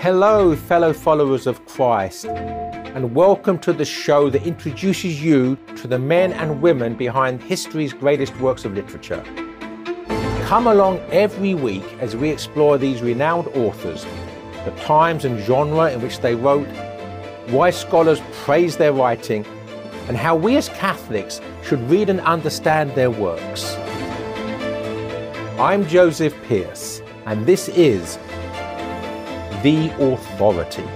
Hello, fellow followers of Christ, and welcome to the show that introduces you to the men and women behind history's greatest works of literature. Come along every week as we explore these renowned authors, the times and genre in which they wrote, why scholars praise their writing, and how we as Catholics should read and understand their works. I'm Joseph Pearce, and this is The Authority.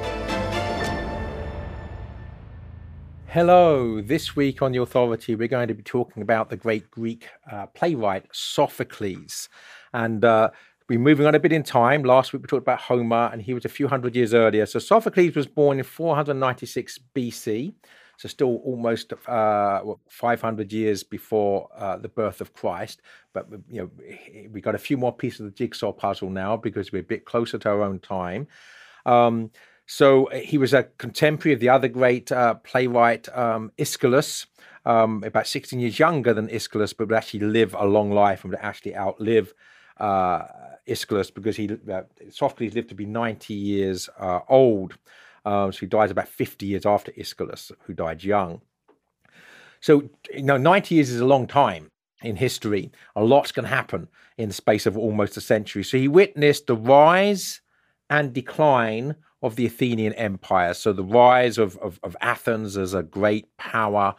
Hello, this week on The Authority, we're going to be talking about the great Greek uh, playwright Sophocles. And uh, we're moving on a bit in time. Last week we talked about Homer, and he was a few hundred years earlier. So Sophocles was born in 496 BC so still almost uh, 500 years before uh, the birth of Christ. But you know, we got a few more pieces of the jigsaw puzzle now because we're a bit closer to our own time. Um, so uh, he was a contemporary of the other great uh, playwright um, Aeschylus, um, about 16 years younger than Aeschylus, but would actually live a long life and would actually outlive uh, Aeschylus because he uh, Sophocles lived to be 90 years uh, old. Um, so he dies about 50 years after Aeschylus, who died young. So, you know, 90 years is a long time in history. A lot's can happen in the space of almost a century. So he witnessed the rise and decline of the Athenian Empire. So the rise of, of, of Athens as a great power,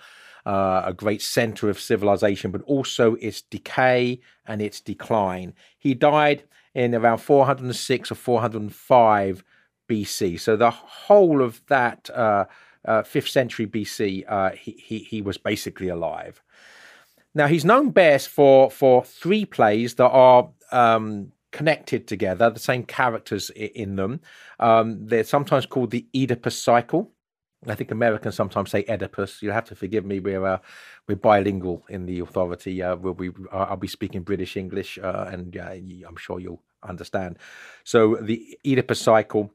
uh, a great center of civilization, but also its decay and its decline. He died in around 406 or 405 BC. So the whole of that uh, uh, 5th century BC, uh, he, he, he was basically alive. Now he's known best for for three plays that are um, connected together, the same characters in them. Um, they're sometimes called the Oedipus cycle. I think Americans sometimes say Oedipus. You'll have to forgive me. We're uh, we're bilingual in the authority. Uh, we'll be, I'll be speaking British English, uh, and I'm sure you'll understand. So the Oedipus cycle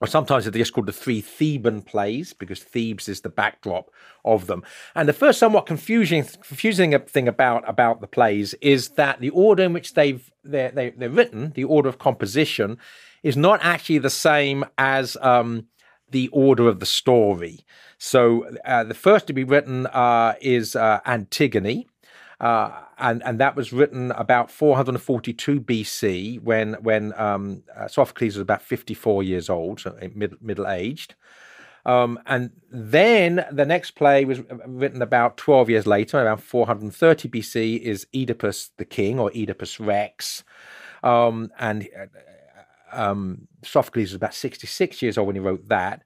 or sometimes they're just called the three Theban plays because Thebes is the backdrop of them. And the first somewhat confusing confusing thing about about the plays is that the order in which they've they're, they, they are written, the order of composition, is not actually the same as um, the order of the story. So uh, the first to be written uh, is uh, Antigone. Uh, and and that was written about 442 BC when when um, uh, Sophocles was about 54 years old, so mid, middle aged. Um, and then the next play was written about 12 years later, around 430 BC, is Oedipus the King or Oedipus Rex. Um, and uh, um, Sophocles was about 66 years old when he wrote that.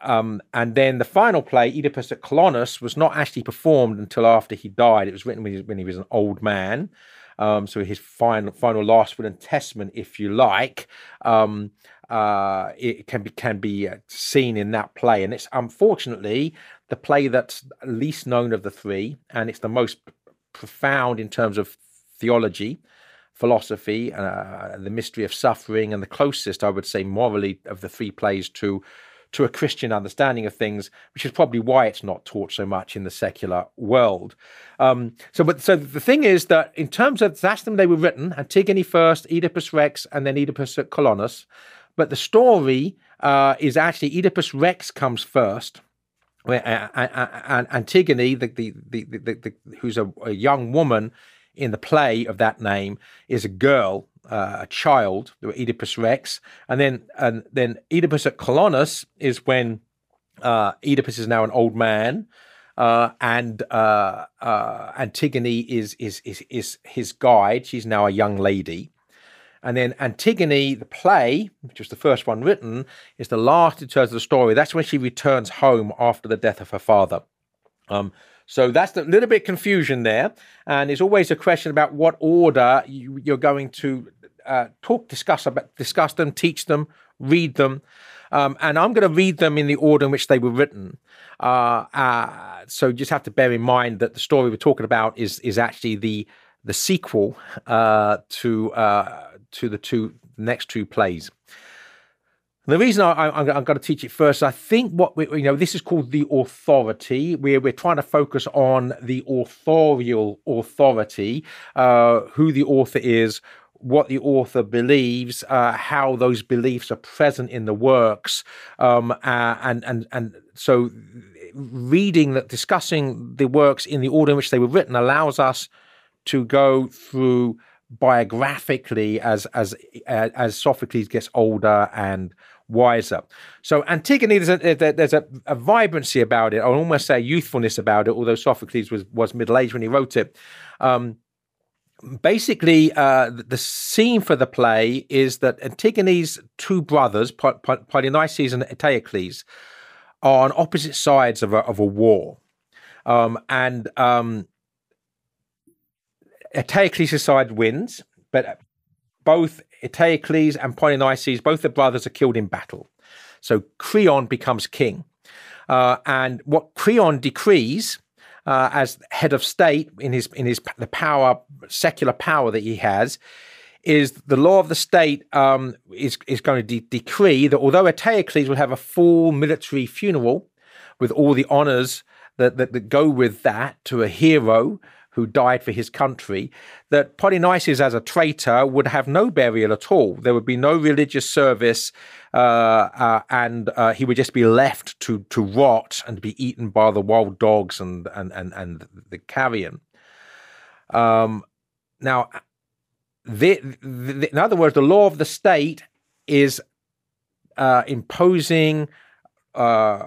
Um, and then the final play, Oedipus at Colonus, was not actually performed until after he died. It was written when he, when he was an old man. Um, so his final, final last will and testament, if you like, um, uh, it can be can be uh, seen in that play. And it's unfortunately the play that's least known of the three, and it's the most profound in terms of theology, philosophy, uh, the mystery of suffering, and the closest, I would say, morally of the three plays to to a Christian understanding of things, which is probably why it's not taught so much in the secular world. Um, so, but so the thing is that in terms of that's them, they were written Antigone first, Oedipus Rex, and then Oedipus at Colonus. But the story uh, is actually Oedipus Rex comes first. Where, uh, uh, uh Antigone, the, the, the, the, who's a, a young woman in the play of that name, is a girl uh, a child, Oedipus Rex, and then and then Oedipus at Colonus is when uh, Oedipus is now an old man, uh, and uh, uh, Antigone is, is is is his guide. She's now a young lady, and then Antigone, the play, which was the first one written, is the last in terms of the story. That's when she returns home after the death of her father. Um, so that's a little bit confusion there, and it's always a question about what order you, are going to uh, talk, discuss about, discuss them, teach them, read them, um, and I'm going to read them in the order in which they were written. Uh, uh, so just have to bear in mind that the story we're talking about is is actually the the sequel uh, to uh, to the two next two plays. The reason I, am going to teach it first, I think what we, you know, this is called the authority. We're we're trying to focus on the authorial authority, uh, who the author is, what the author believes, uh, how those beliefs are present in the works, um, uh, and and and so reading that discussing the works in the order in which they were written allows us to go through biographically as as uh, as Sophocles gets older and wiser. So Antigone, there's a, there's a, a vibrancy about it. I almost say youthfulness about it, although Sophocles was was middle aged when he wrote it. Um, basically, uh, the scene for the play is that Antigone's two brothers, Polynices and Eteocles, are on opposite sides of a, of a war. Um, and um, Eteocles' side wins, but both Eteocles and Polynices, both the brothers, are killed in battle. So Creon becomes king. Uh, and what Creon decrees uh, as head of state in his in his the power secular power that he has is the law of the state um, is is going to de- decree that although Eteocles will have a full military funeral with all the honors that, that, that go with that to a hero who died for his country, that Polynices as a traitor would have no burial at all. There would be no religious service, uh, uh, and uh, he would just be left to to rot and be eaten by the wild dogs and and and, and the carrion. Um, now, the, the, in other words, the law of the state is uh, imposing uh,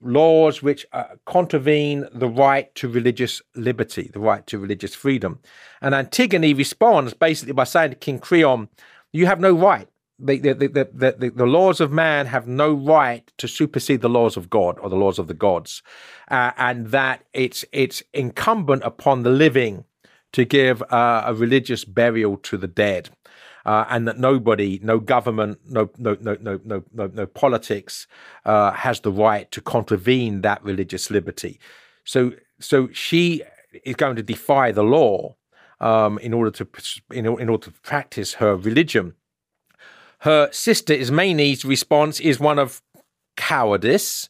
laws which uh, contravene the right to religious liberty, the right to religious freedom. And Antigone responds basically by saying to King Creon, You have no right. The, the, the, the, laws of man have no right to supersede the laws of God or the laws of the gods, uh, and that it's it's incumbent upon the living to give uh, a religious burial to the dead uh, and that nobody, no government, no no no no no no, no politics uh, has the right to contravene that religious liberty. So so she is going to defy the law um, in order to in, in order to practice her religion. Her sister Ismene's response is one of cowardice.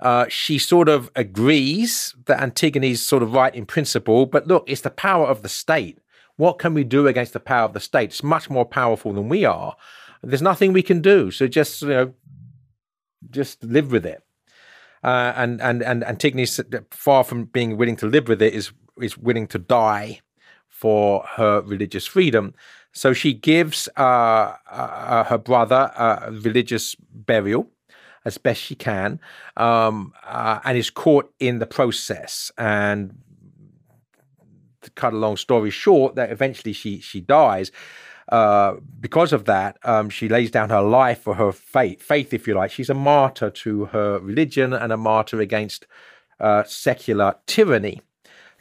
Uh, she sort of agrees that Antigone's sort of right in principle, but look, it's the power of the state what can we do against the power of the state? It's much more powerful than we are. There's nothing we can do. So just you know, just live with it. Uh, and and and Antigone, far from being willing to live with it, is is willing to die for her religious freedom. So she gives uh, uh, her brother a religious burial as best she can, um, uh, and is caught in the process. And to cut a long story short, that eventually she she dies. Uh, because of that, um, she lays down her life for her faith, faith, if you like. She's a martyr to her religion and a martyr against uh, secular tyranny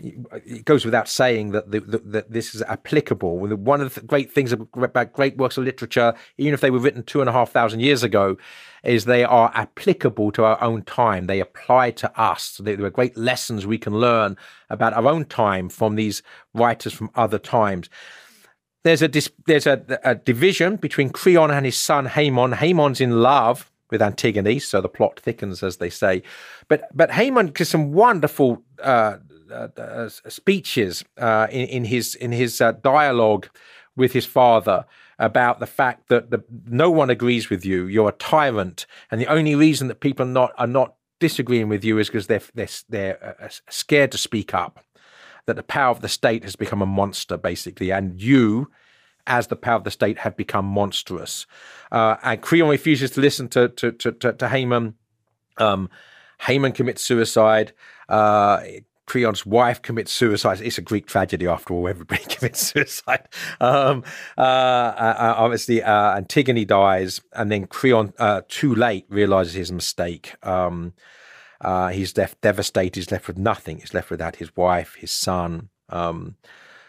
it goes without saying that the, the, that this is applicable. One of the great things about great works of literature, even if they were written two and a half thousand years ago, is they are applicable to our own time. They apply to us. There are great lessons we can learn about our own time from these writers from other times. There's a there's a, a division between Creon and his son Haemon. Haemon's in love with Antigone, so the plot thickens, as they say. But but Haemon gives some wonderful uh, speeches uh, in, in, his in his dialogue with his father about the fact that the, no one agrees with you. You're a tyrant, and the only reason that people are not are not disagreeing with you is because they're they're, they're uh, scared to speak up. That the power of the state has become a monster, basically, and you, as the power of the state, have become monstrous. Uh, and Creon refuses to listen to to to, to, to Haemon. Um, Haemon commits suicide. Uh, Creon's wife commits suicide. It's a Greek tragedy, after all. Everybody commits suicide. Um, uh, uh, uh, obviously, uh, Antigone dies, and then Creon, uh, too late, realizes his mistake. Um, he's left devastated. He's left with nothing. He's left without his wife, his son. Um,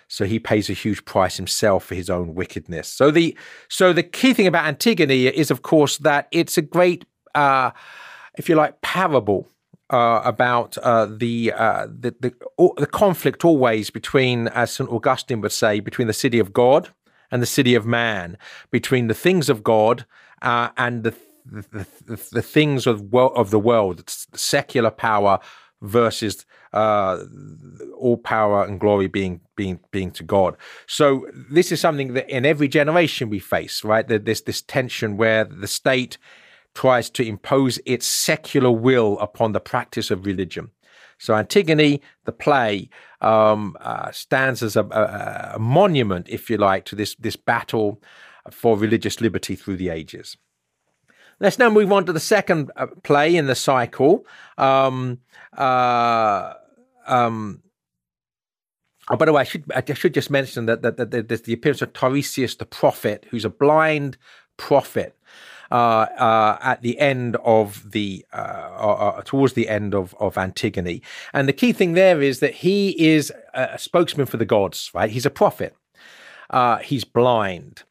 so he pays a huge price himself for his own wickedness. So the so the key thing about Antigone is, of course, that it's a great, if you like, parable uh, about uh, the, uh, the, the the conflict always between, as Saint Augustine would say, between the city of God and the city of man, between the things of God uh, and the the, the, the things of of the world, secular power versus uh, all power and glory being being being to God. So this is something that in every generation we face, right? This this tension where the state tries to impose its secular will upon the practice of religion. So Antigone, the play, um, uh, stands as a, a, a, monument, if you like, to this this battle for religious liberty through the ages. Let's now move on to the second uh, play in the cycle. Um, uh, um, oh, by the way, I should I should just mention that, that, that there's the appearance of Tiresias the prophet, who's a blind prophet at the end of the uh, uh, towards the end of of Antigone. And the key thing there is that he is a spokesman for the gods. Right? He's a prophet. Uh, he's blind.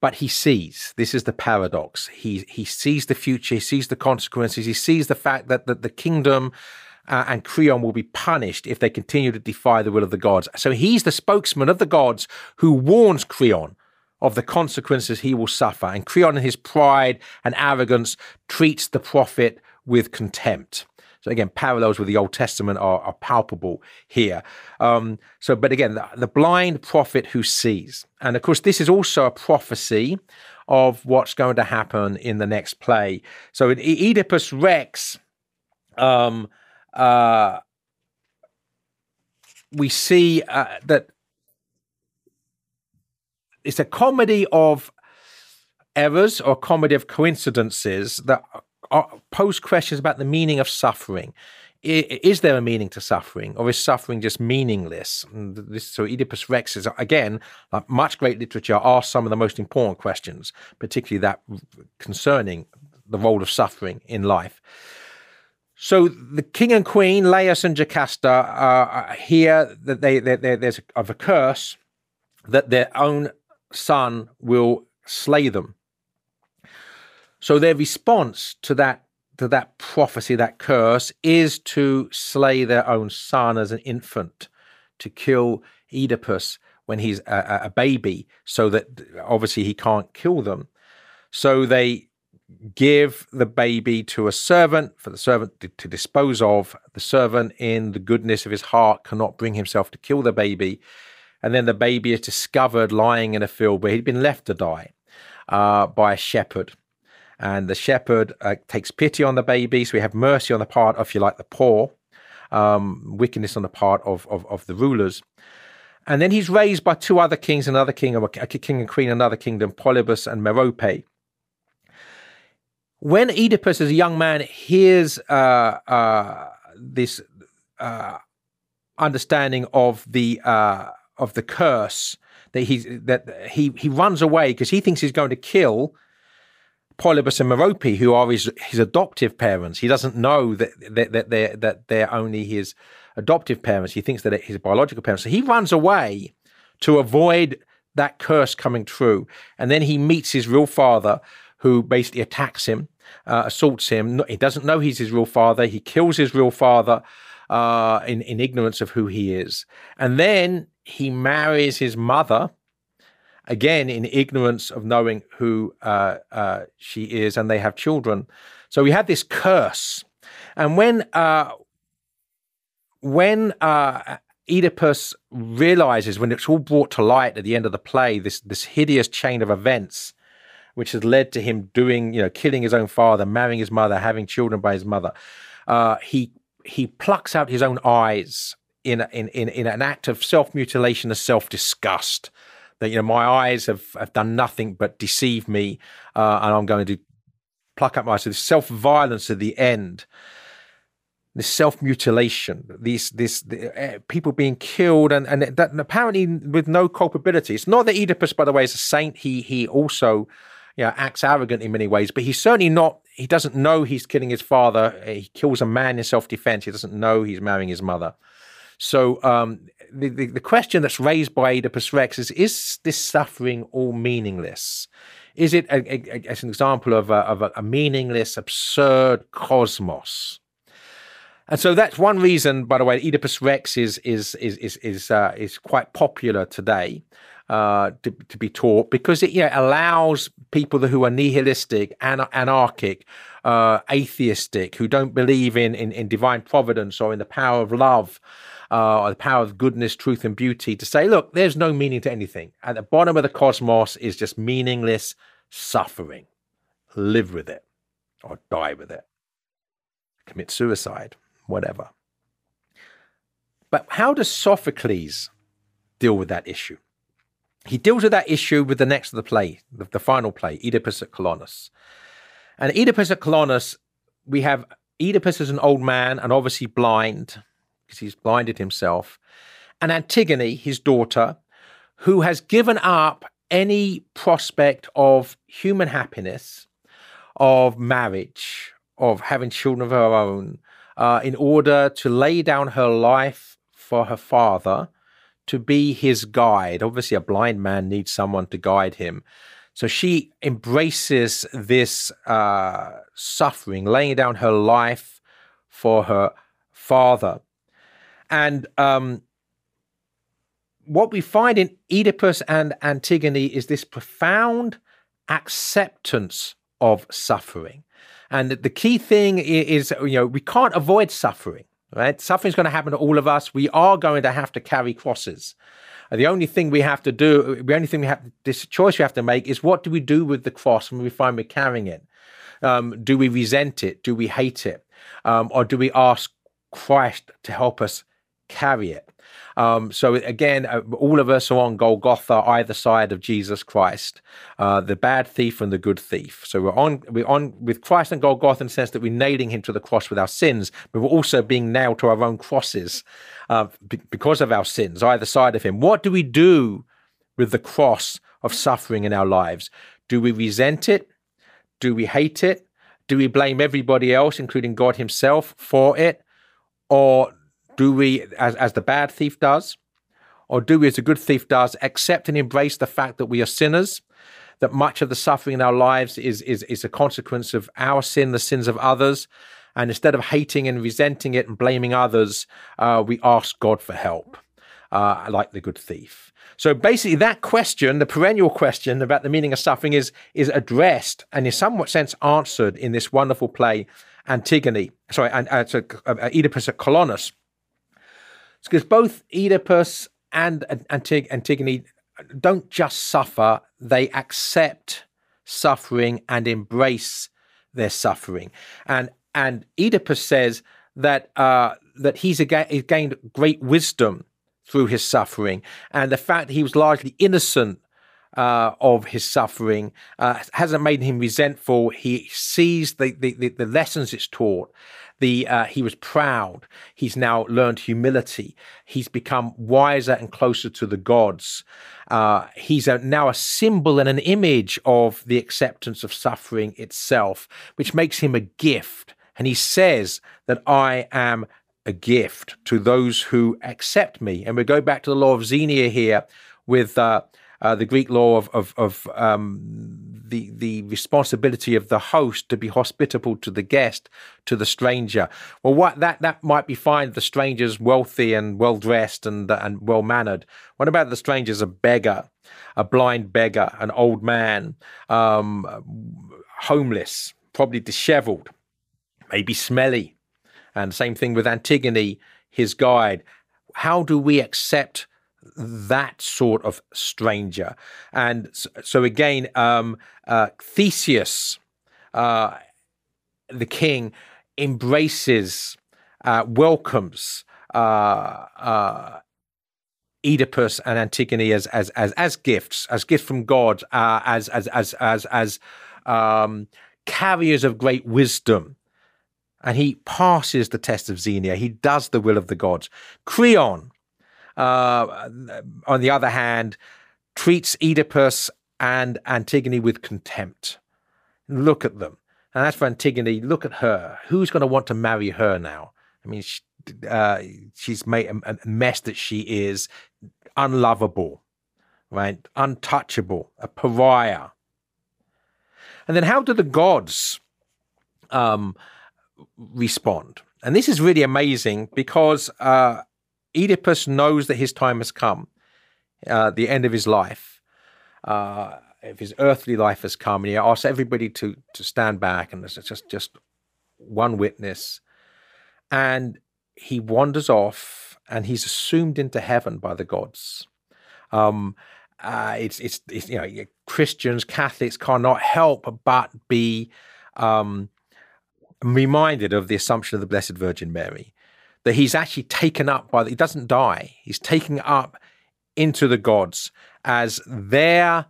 But he sees. This is the paradox. He he sees the future. He sees the consequences. He sees the fact that, that the kingdom uh, and Creon will be punished if they continue to defy the will of the gods. So he's the spokesman of the gods who warns Creon of the consequences he will suffer. And Creon, in his pride and arrogance, treats the prophet with contempt. So again, parallels with the Old Testament are, are palpable here. Um, so, but again, the, the, blind prophet who sees, and of course, this is also a prophecy of what's going to happen in the next play. So, in Oedipus Rex, um, uh, we see uh, that it's a comedy of errors or a comedy of coincidences that pose questions about the meaning of suffering. Is there a meaning to suffering, or is suffering just meaningless? So Oedipus Rex is again, like much great literature, asks some of the most important questions, particularly that concerning the role of suffering in life. So the king and queen, Laius and Jocasta, uh, hear that they, they, they, there's of a curse that their own son will slay them. So their response to that to that prophecy, that curse, is to slay their own son as an infant, to kill Oedipus when he's a, a baby, so that obviously he can't kill them. So they give the baby to a servant for the servant to, to, dispose of. The servant, in the goodness of his heart, cannot bring himself to kill the baby. And then the baby is discovered lying in a field where he'd been left to die uh, by a shepherd and the shepherd uh, takes pity on the baby. So we have mercy on the part of, if you like, the poor, um, wickedness on the part of, of, of the rulers. And then he's raised by two other kings, another king, a king and queen, another kingdom, Polybus and Merope. When Oedipus, as a young man, hears uh, uh, this uh, understanding of the uh, of the curse, that he that he he runs away because he thinks he's going to kill Polybus and Merope, who are his, his adoptive parents. He doesn't know that, that, that, they're, that they're only his adoptive parents. He thinks that his biological parents. So he runs away to avoid that curse coming true. And then he meets his real father, who basically attacks him, uh, assaults him. He doesn't know he's his real father. He kills his real father uh, in, in ignorance of who he is. And then he marries his mother again in ignorance of knowing who uh, uh, she is, and they have children. So we had this curse, and when uh, when uh, Oedipus realizes, when it's all brought to light at the end of the play, this this hideous chain of events, which has led to him doing, you know, killing his own father, marrying his mother, having children by his mother, uh, he he plucks out his own eyes in in in, in an act of self mutilation and self disgust that you know my eyes have, have done nothing but deceive me, uh, and I'm going to pluck up my self violence at the end, this self mutilation, these this the, uh, people being killed, and and that and apparently with no culpability. It's not that Oedipus, by the way, is a saint. He he also you know, acts arrogant in many ways, but he's certainly not. He doesn't know he's killing his father. He kills a man in self defense. He doesn't know he's marrying his mother. So um, the, the, the, question that's raised by Oedipus Rex is, is this suffering all meaningless? Is it a, a, as an example of, a, of a, meaningless, absurd cosmos? And so that's one reason, by the way, Oedipus Rex is is is is is, uh, is quite popular today. uh, to, to be taught because it yeah, allows people who are nihilistic, an- anarchic, uh, atheistic, who don't believe in, in, in divine providence or in the power of love. Uh, or the power of goodness, truth, and beauty to say, look, there's no meaning to anything. At the bottom of the cosmos is just meaningless suffering. Live with it or die with it. Commit suicide, whatever. But how does Sophocles deal with that issue? He deals with that issue with the next of the play, the, the final play, Oedipus at Colonus. And Oedipus at Colonus, we have Oedipus as an old man and obviously blind, because he's blinded himself, and Antigone, his daughter, who has given up any prospect of human happiness, of marriage, of having children of her own, uh, in order to lay down her life for her father to be his guide. Obviously, a blind man needs someone to guide him. So she embraces this uh, suffering, laying down her life for her father. And um, what we find in Oedipus and Antigone is this profound acceptance of suffering. And the key thing is, you know, we can't avoid suffering right? Suffering's going to happen to all of us. We are going to have to carry crosses. The only thing we have to do, the only thing we have, this choice we have to make is what do we do with the cross when we find we're carrying it? Um, do we resent it? Do we hate it? Um, or do we ask Christ to help us carry it? Um, so again, uh, all of us are on Golgotha, either side of Jesus Christ, uh, the bad thief and the good thief. So we're on we're on with Christ and Golgotha in the sense that we're nailing him to the cross with our sins, but we're also being nailed to our own crosses uh, b- because of our sins, either side of him. What do we do with the cross of suffering in our lives? Do we resent it? Do we hate it? Do we blame everybody else, including God Himself, for it? Or do we, as, as the bad thief does, or do we, as a good thief does, accept and embrace the fact that we are sinners, that much of the suffering in our lives is, is, is a consequence of our sin, the sins of others, and instead of hating and resenting it and blaming others, uh, we ask God for help, uh, like the good thief. So basically, that question, the perennial question about the meaning of suffering, is is addressed and in somewhat sense answered in this wonderful play, Antigone. Sorry, and uh, uh, Oedipus at Colonus, because both Oedipus and Antig- Antigone don't just suffer, they accept suffering and embrace their suffering. And and Oedipus says that uh, that he's, aga- he's gained great wisdom through his suffering, and the fact that he was largely innocent uh, of his suffering uh, hasn't made him resentful. He sees the, the, the lessons it's taught, the uh, he was proud. He's now learned humility. He's become wiser and closer to the gods. Uh, he's a, now a symbol and an image of the acceptance of suffering itself, which makes him a gift. And he says that I am a gift to those who accept me. And we go back to the law of Xenia here with uh, uh, the Greek law of, of, of um, the, the responsibility of the host to be hospitable to the guest, to the stranger. Well, what that, that might be fine. The stranger's wealthy and well dressed and, and well mannered. What about the stranger's a beggar, a blind beggar, an old man, um, homeless, probably disheveled, maybe smelly? And same thing with Antigone, his guide. How do we accept that sort of stranger. And so, again, um, uh, Theseus, uh, the king, embraces, uh, welcomes uh, uh, Oedipus and Antigone as as as as gifts, as gifts from God, uh, as as as as as um, carriers of great wisdom. And he passes the test of Xenia. He does the will of the gods. Creon, uh, on the other hand, treats Oedipus and Antigone with contempt. Look at them. And as for Antigone, look at her. Who's going to want to marry her now? I mean, she, uh, she's made a, a mess that she is, unlovable, right? Untouchable, a pariah. And then how do the gods um, respond? And this is really amazing because uh, Oedipus knows that his time has come. uh, the end of his life, uh, if his earthly life has come, and he asks everybody to to stand back, and there's just just one witness, and he wanders off, and he's assumed into heaven by the gods. Um, uh, it's, it's, it's you know Christians, Catholics cannot help but be um, reminded of the assumption of the Blessed Virgin Mary, that he's actually taken up by, the, he doesn't die, he's taken up into the gods as their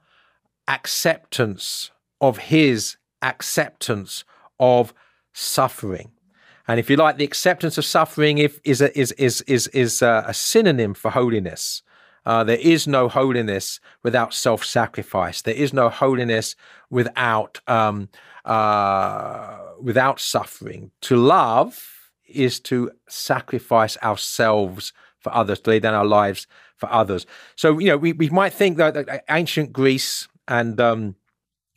acceptance of his acceptance of suffering. And if you like, the acceptance of suffering if, is, a, is, is, is, is a, a synonym for holiness. Uh, there is no holiness without self sacrifice. There is no holiness without um, uh, without suffering. To love is to sacrifice ourselves for others, to lay down our lives for others. So you know, we, we might think that, that ancient Greece and um,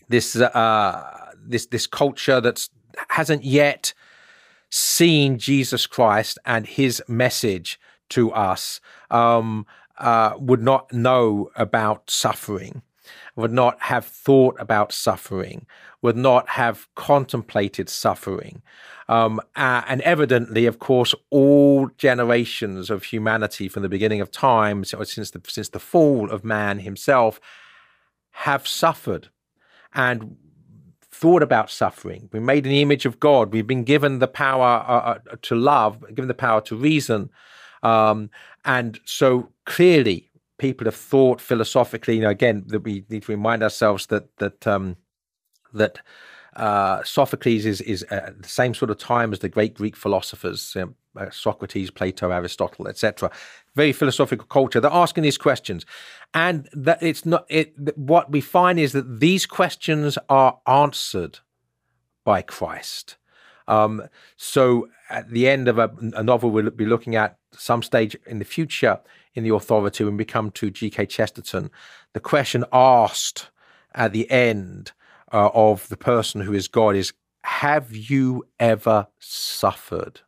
this uh, this this culture that hasn't yet seen Jesus Christ and His message to us. Um, uh, would not know about suffering, would not have thought about suffering, would not have contemplated suffering. Um, uh, and evidently, of course, all generations of humanity from the beginning of time, since the, since the fall of man himself, have suffered and thought about suffering. We made an image of God. We've been given the power uh, uh to love, given the power to reason. Um, and so clearly, people have thought philosophically. You know, again, that we need to remind ourselves that that um, that uh, Sophocles is is at the same sort of time as the great Greek philosophers, you know, uh, Socrates, Plato, Aristotle, etc. Very philosophical culture. They're asking these questions, and that it's not. It what we find is that these questions are answered by Christ. Um, so at the end of a, a, novel we'll be looking at some stage in the future in the authority when we come to G.K. Chesterton, the question asked at the end uh, of the person who is God is, have you ever suffered?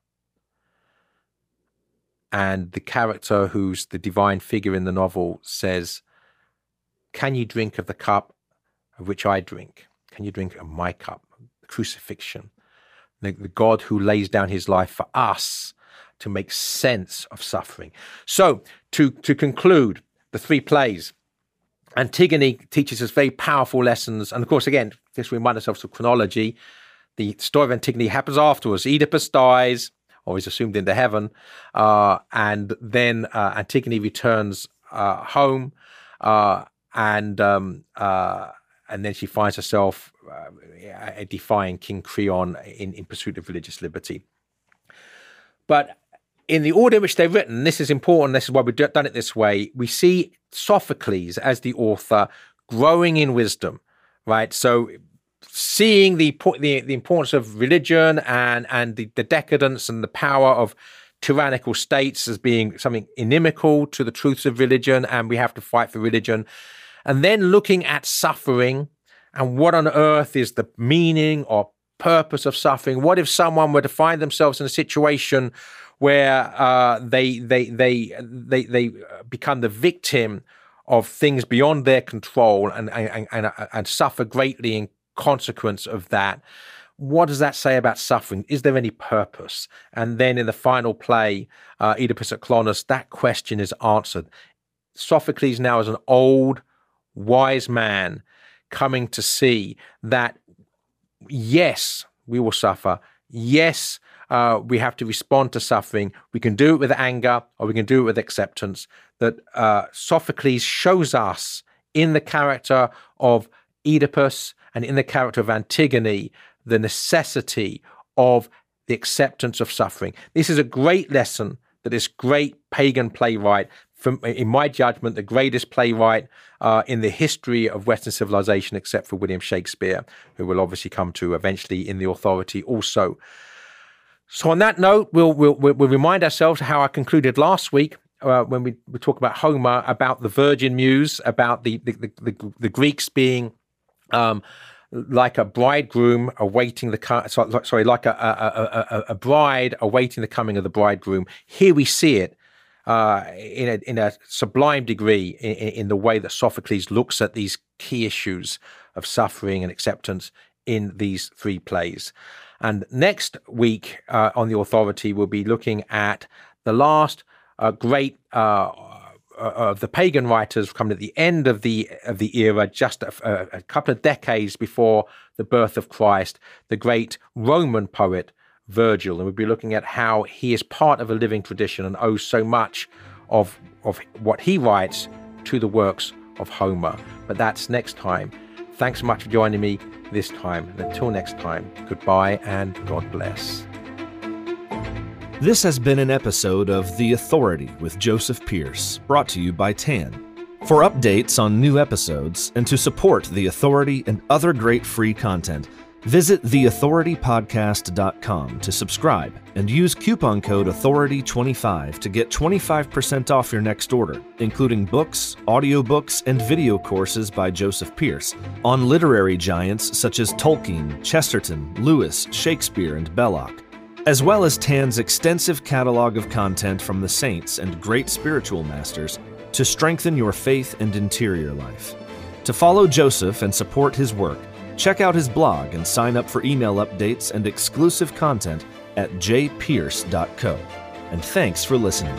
And the character who's the divine figure in the novel says, Can you drink of the cup of which I drink? Can you drink of my cup? The Crucifixion the, the God who lays down his life for us to make sense of suffering. So, to, to conclude, the three plays. Antigone teaches us very powerful lessons. And of course, again, just remind ourselves of chronology. The story of Antigone happens afterwards. Oedipus dies, or is assumed into heaven. Uh, and then uh, Antigone returns uh, home. Uh, and um, uh, and then she finds herself uh, defying King Creon in, in pursuit of religious liberty. But in the order in which they're written, this is important, this is why we've done it this way, we see Sophocles as the author growing in wisdom, right? So seeing the, the, the importance of religion and, and the, the decadence and the power of tyrannical states as being something inimical to the truths of religion, and we have to fight for religion and then looking at suffering and what on earth is the meaning or purpose of suffering. What if someone were to find themselves in a situation where uh, they, they, they, they, they become the victim of things beyond their control and, and, and, and suffer greatly in consequence of that? what does that say about suffering? Is there any purpose? And then in the final play, uh, Oedipus at Colonus, that question is answered. Sophocles now is an old wise man coming to see that yes, we will suffer. Yes, uh, we have to respond to suffering. We can do it with anger or we can do it with acceptance. That uh, Sophocles shows us in the character of Oedipus and in the character of Antigone the necessity of the acceptance of suffering. This is a great lesson that this great pagan playwright in my judgment, the greatest playwright uh, in the history of Western civilization, except for William Shakespeare, who will obviously come to eventually in the authority also. So, on that note, we'll, we'll, we'll remind ourselves how I concluded last week uh, when we, we talk about Homer, about the Virgin Muse, about the, the, the, the, the Greeks being. Um, like a bridegroom awaiting the sorry, like a, a, a, a bride awaiting the coming of the bridegroom. Here we see it uh, in, a, in a sublime degree in, in the way that Sophocles looks at these key issues of suffering and acceptance in these three plays. And next week uh, on the authority, we'll be looking at the last uh, great uh, uh, of the pagan writers coming at the end of the of the era, just a, a, couple of decades before the birth of Christ, the great Roman poet Virgil, and we'll be looking at how he is part of a living tradition and owes so much of of what he writes to the works of Homer. But that's next time. Thanks so much for joining me this time. And until next time, goodbye and God bless. This has been an episode of The Authority with Joseph Pearce, brought to you by TAN. For updates on new episodes and to support The Authority and other great free content, visit theauthoritypodcast.com to subscribe and use coupon code AUTHORITY25 to get 25% off your next order, including books, audiobooks, and video courses by Joseph Pearce on literary giants such as Tolkien, Chesterton, Lewis, Shakespeare, and Belloc as well as Tan's extensive catalog of content from the saints and great spiritual masters to strengthen your faith and interior life. To follow Joseph and support his work, check out his blog and sign up for email updates and exclusive content at jpearce.co. And thanks for listening.